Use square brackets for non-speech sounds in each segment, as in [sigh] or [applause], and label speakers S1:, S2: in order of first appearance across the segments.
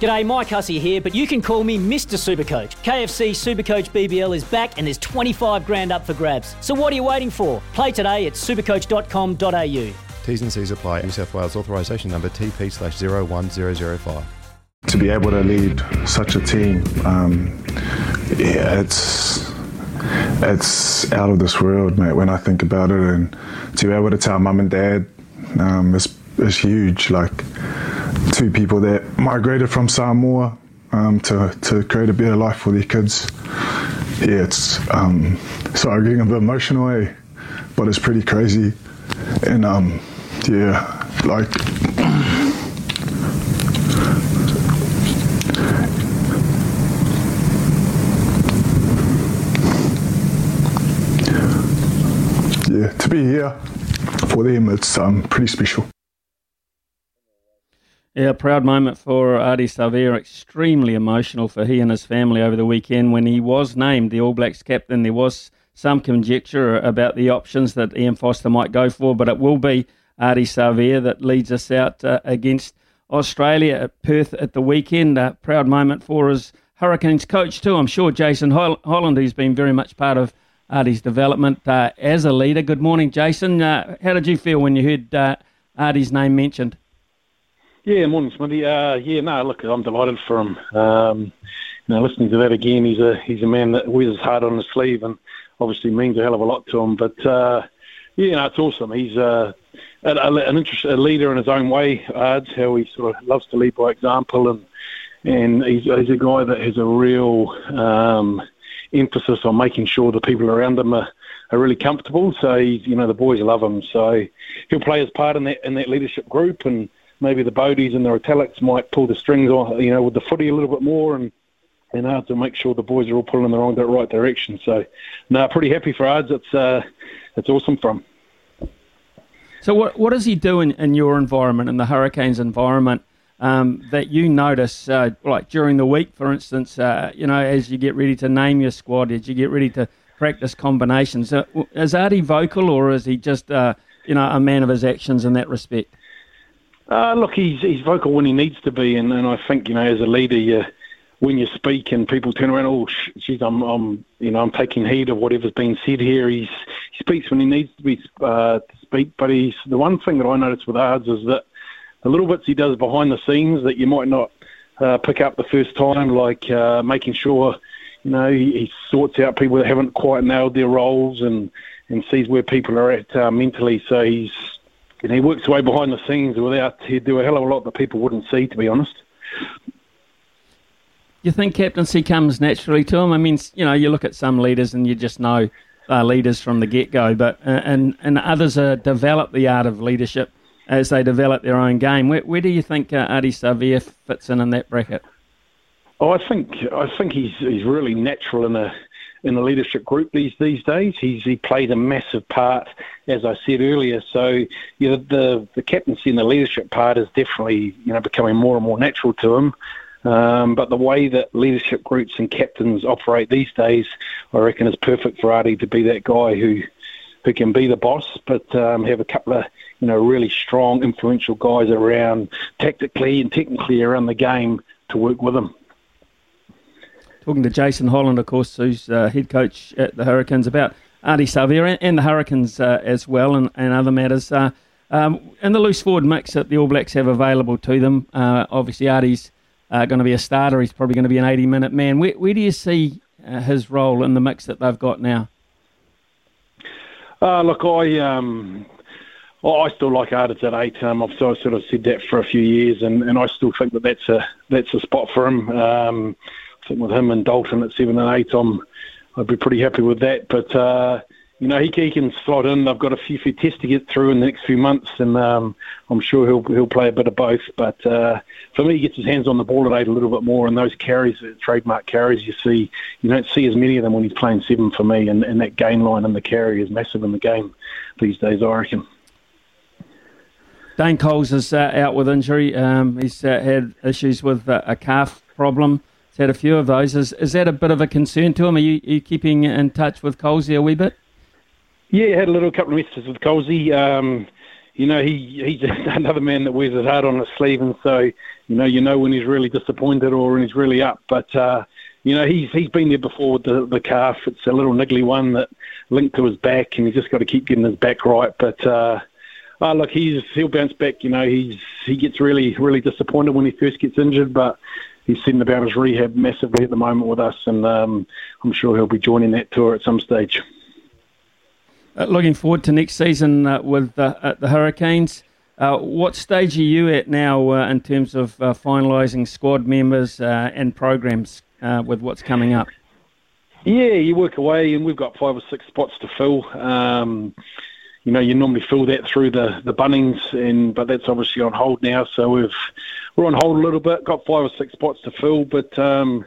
S1: G'day, Mike Hussey here, but you can call me Mr. Supercoach. KFC Supercoach BBL is back and there's 25 grand up for grabs. So what are you waiting for? Play today at supercoach.com.au.
S2: T's and C's apply. New South Wales authorisation number TP slash 01005.
S3: To be able to lead such a team, um, yeah, it's it's out of this world, mate. When I think about it, and to be able to tell mum and dad, um, is is huge. Like two people that migrated from Samoa um, to to create a better life for their kids. Yeah, it's um, sorry, getting a bit emotional, eh? But it's pretty crazy, and um, yeah, like. yeah, to be here for them, it's um, pretty special.
S4: Yeah, proud moment for Ardie Savea. Extremely emotional for he and his family over the weekend when he was named the All Blacks captain. There was some conjecture about the options that Ian Foster might go for, but it will be Ardie Savea that leads us out uh, against Australia at Perth at the weekend. A proud moment for his Hurricanes coach too. I'm sure Jason Holland, who's been very much part of Ardie's development uh, as a leader. Good morning, Jason. Uh, how did you feel when you heard uh, Ardie's name mentioned?
S5: Yeah, morning, Smitty. Uh, yeah, no, look, I'm delighted for him. Um, you know, listening to that again, he's a he's a man that wears his heart on his sleeve, and obviously means a hell of a lot to him. But uh, yeah, no, it's awesome. He's uh, a, an interest, a leader in his own way. Ards, how he sort of loves to lead by example, and and he's, he's a guy that has a real um, emphasis on making sure the people around him are, are really comfortable. So he's, you know the boys love him. So he'll play his part in that in that leadership group and maybe the Bodies and the Italics might pull the strings on, you know, with the footy a little bit more and and hard to make sure the boys are all pulling in the wrong, right direction. So, no, pretty happy for Ards. It's uh, it's awesome from.
S4: So, what what does he do in, in your environment, in the Hurricanes environment, um, that you notice, uh, like during the week, for instance, uh, you know, as you get ready to name your squad, as you get ready to practice combinations, uh, is Ardie vocal or is he just, uh, you know, a man of his actions in that respect?
S5: Uh, look, he's he's vocal when he needs to be, and, and I think you know as a leader, you, when you speak and people turn around, oh, geez, I'm, I'm you know I'm taking heed of whatever's being said here. He's he speaks when he needs to be uh, to speak, but he's the one thing that I notice with Ards is that the little bits he does behind the scenes that you might not uh, pick up the first time, like uh, making sure you know he, he sorts out people that haven't quite nailed their roles and and sees where people are at uh, mentally. So he's and he works away behind the scenes without he'd do a hell of a lot that people wouldn't see, to be honest.
S4: You think captaincy comes naturally to him? I mean, you know, you look at some leaders and you just know they're leaders from the get go, but uh, and and others uh, develop the art of leadership as they develop their own game. Where, where do you think uh, Ardie Savea fits in in that bracket?
S5: Oh, I think I think he's he's really natural in a in the leadership group these these days. He's he plays a massive part, as I said earlier. So you know, the the captaincy and the leadership part is definitely you know becoming more and more natural to him. Um, but the way that leadership groups and captains operate these days, I reckon, is perfect for Ardie to be that guy who who can be the boss, but um, have a couple of you know really strong, influential guys around tactically and technically around the game to work with him.
S4: Talking to Jason Holland, of course, who's uh, head coach at the Hurricanes, about Ardie Savea and the Hurricanes uh, as well, and, and other matters. Uh, um, and the loose forward mix that the All Blacks have available to them. Uh, obviously, Ardie's uh, going to be a starter. He's probably going to be an 80 minute man. Where, where do you see uh, his role in the mix that they've got now?
S5: look, I. Um, Oh, I still like Artis at eight. Um, I've sort of said that for a few years, and, and I still think that that's a that's a spot for him. Um, I think with him and Dalton at seven and eight, I'm I'd be pretty happy with that. But uh, you know, he, he can slot in. They've got a few, few tests to get through in the next few months, and um, I'm sure he'll he'll play a bit of both. But uh, for me, he gets his hands on the ball at eight a little bit more, and those carries, trademark carries, you see, you don't see as many of them when he's playing seven for me, and, and that gain line and the carry is massive in the game these days, I reckon.
S4: Dane Coles is uh, out with injury. Um, he's uh, had issues with uh, a calf problem. He's had a few of those. Is, is that a bit of a concern to him? Are you, are you keeping in touch with Colesy a wee bit?
S5: Yeah, had a little couple of messages with Colesy. Um, you know, he he's [laughs] another man that wears his heart on his sleeve, and so you know, you know when he's really disappointed or when he's really up. But uh, you know, he's he's been there before with the the calf. It's a little niggly one that linked to his back, and he's just got to keep getting his back right. But uh, oh, look, he's he'll bounce back. You know, he's he gets really really disappointed when he first gets injured, but he's sitting about his rehab massively at the moment with us, and um, I'm sure he'll be joining that tour at some stage.
S4: Uh, looking forward to next season uh, with uh, the Hurricanes. Uh, what stage are you at now uh, in terms of uh, finalising squad members and programs with what's coming up?
S5: Yeah, you work away, and we've got five or six spots to fill. Um, you know, you normally fill that through the, the Bunnings, and but that's obviously on hold now. So we've we're on hold a little bit. Got five or six spots to fill, but um,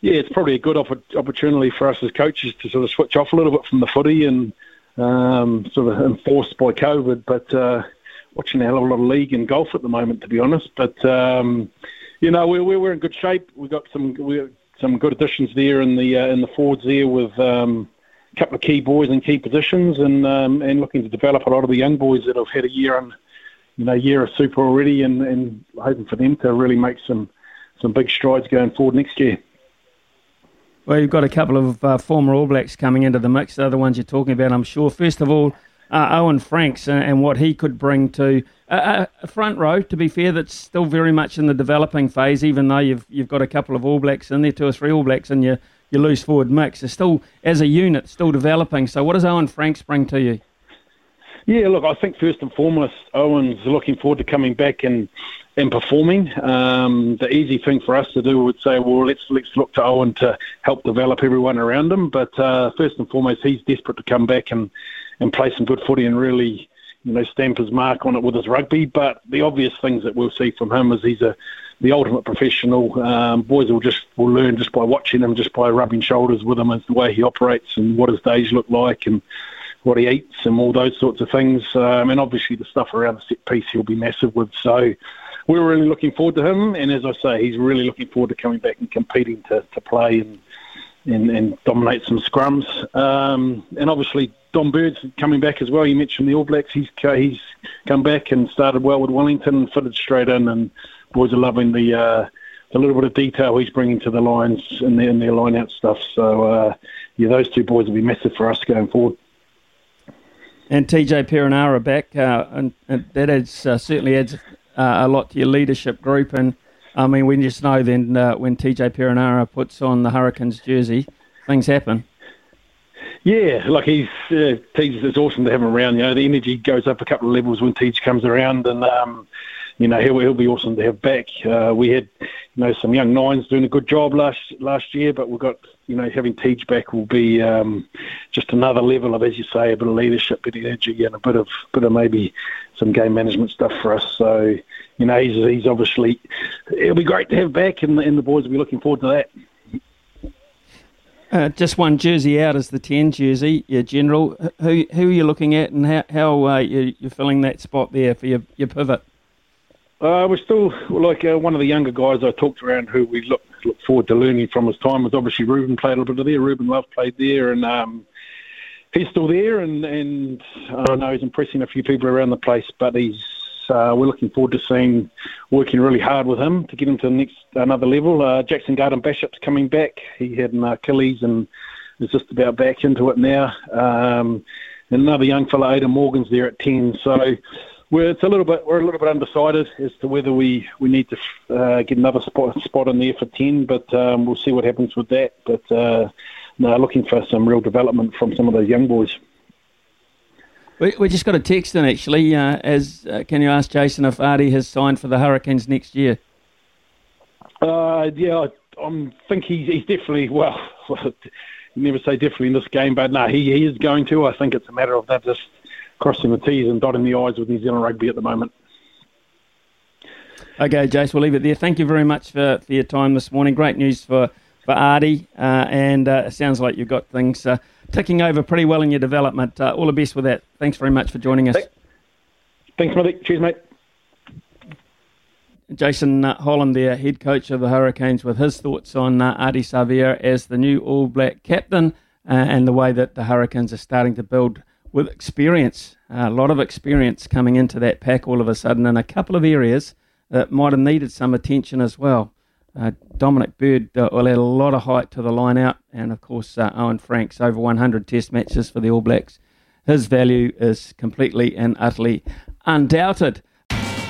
S5: yeah, it's probably a good opp- opportunity for us as coaches to sort of switch off a little bit from the footy and um, sort of enforced by COVID. But uh, watching a hell of a lot of league and golf at the moment, to be honest. But um, you know, we're we're in good shape. We've got some we some good additions there in the uh, in the forwards there with. Um, couple of key boys in key positions, and um, and looking to develop a lot of the young boys that have had a year on, you know, year of super already, and, and hoping for them to really make some some big strides going forward next year.
S4: Well, you've got a couple of uh, former All Blacks coming into the mix. They're The ones you're talking about, I'm sure. First of all, uh, Owen Franks and, and, what he could bring to uh, a front row. To be fair, that's still very much in the developing phase. Even though you've you've got a couple of All Blacks in there, two or three All Blacks in your your loose forward mix. It's still, as a unit, still developing. So, what does Owen Franks bring to you?
S5: Yeah, look, I think first and foremost, Owen's looking forward to coming back and and performing. Um, the easy thing for us to do would say, well, let's let's look to Owen to help develop everyone around him. But uh, first and foremost, he's desperate to come back and and play some good footy and really, you know, stamp his mark on it with his rugby. But the obvious things that we'll see from him is he's a the ultimate professional. Um, boys will just will learn just by watching him, just by rubbing shoulders with him as the way he operates and what his days look like and what he eats and all those sorts of things. Um, and obviously the stuff around the set piece he'll be massive with. So we're really looking forward to him. And as I say, he's really looking forward to coming back and competing to, to play and, and, and dominate some scrums. Um, and obviously Dom Bird's coming back as well. You mentioned the All Blacks. He's he's come back and started well with Wellington and fitted straight in and boys are loving the uh, the little bit of detail he's bringing to the lines and their, their line out stuff. So uh, yeah, those two boys will be massive for us going forward.
S4: And TJ Perenara back, uh, and, and, that adds uh, certainly adds uh, a lot to your leadership group. And I mean, we just know then uh, when TJ Perenara puts on the Hurricanes jersey, things happen.
S5: Yeah, like he's uh, It's awesome to have him around. You know, the energy goes up a couple of levels when Tej comes around, and um, you know, he'll, he'll be awesome to have back. Uh, we had, you know, some young nines doing a good job last last year, but we've got, you know, having Tej back will be um, just another level of, as you say, a bit of leadership, bit of energy, and a bit of bit of maybe some game management stuff for us. So, you know, he's he's obviously it'll be great to have back, and, and the boys will be looking forward to that.
S4: Uh, just one jersey out is the 10 jersey, your general. Who who are you looking at and how, how uh, you, you're filling that spot there for your, your pivot?
S5: Uh, we're still like uh, one of the younger guys I talked around who we look look forward to learning from his time was obviously Ruben played a little bit of there. Ruben Love played there, and um, he's still there, and and I know he's impressing a few people around the place. But he's uh, we're looking forward to seeing working really hard with him to get him to the next another level. Uh, Jackson Garden Bishop's coming back. He had an Achilles and is just about back into it now. Um, and another young fella, Aidan Morgan's there at ten. So we're it's a little bit we're a little bit undecided as to whether we, we need to uh, get another spot spot in there for ten, but um, we'll see what happens with that. But uh, no, looking for some real development from some of those young boys.
S4: We, we just got a text in actually. Uh, as uh, can you ask Jason if Ardie has signed for the Hurricanes next year?
S5: Uh, yeah, I um, think he's, he's definitely well. [laughs] never say definitely in this game, but no, he, he is going to. I think it's a matter of that just crossing the T's and dotting the I's with New Zealand rugby at the moment.
S4: Okay, Jace, we'll leave it there. Thank you very much for, for your time this morning. Great news for, for Ardie, uh, and uh, it sounds like you've got things uh, ticking over pretty well in your development. Uh, all the best with that. Thanks very much for joining us.
S5: Thanks, Matty. Cheers, mate.
S4: Jason uh, Holland, there, head coach of the Hurricanes, with his thoughts on uh, Ardie Savea as the new All Black captain uh, and the way that the Hurricanes are starting to build with experience, a lot of experience coming into that pack all of a sudden in a couple of areas that might have needed some attention as well. Uh, Dominic Bird uh, will add a lot of height to the line out, and of course, uh, Owen Franks over 100 test matches for the All Blacks. His value is completely and utterly undoubted.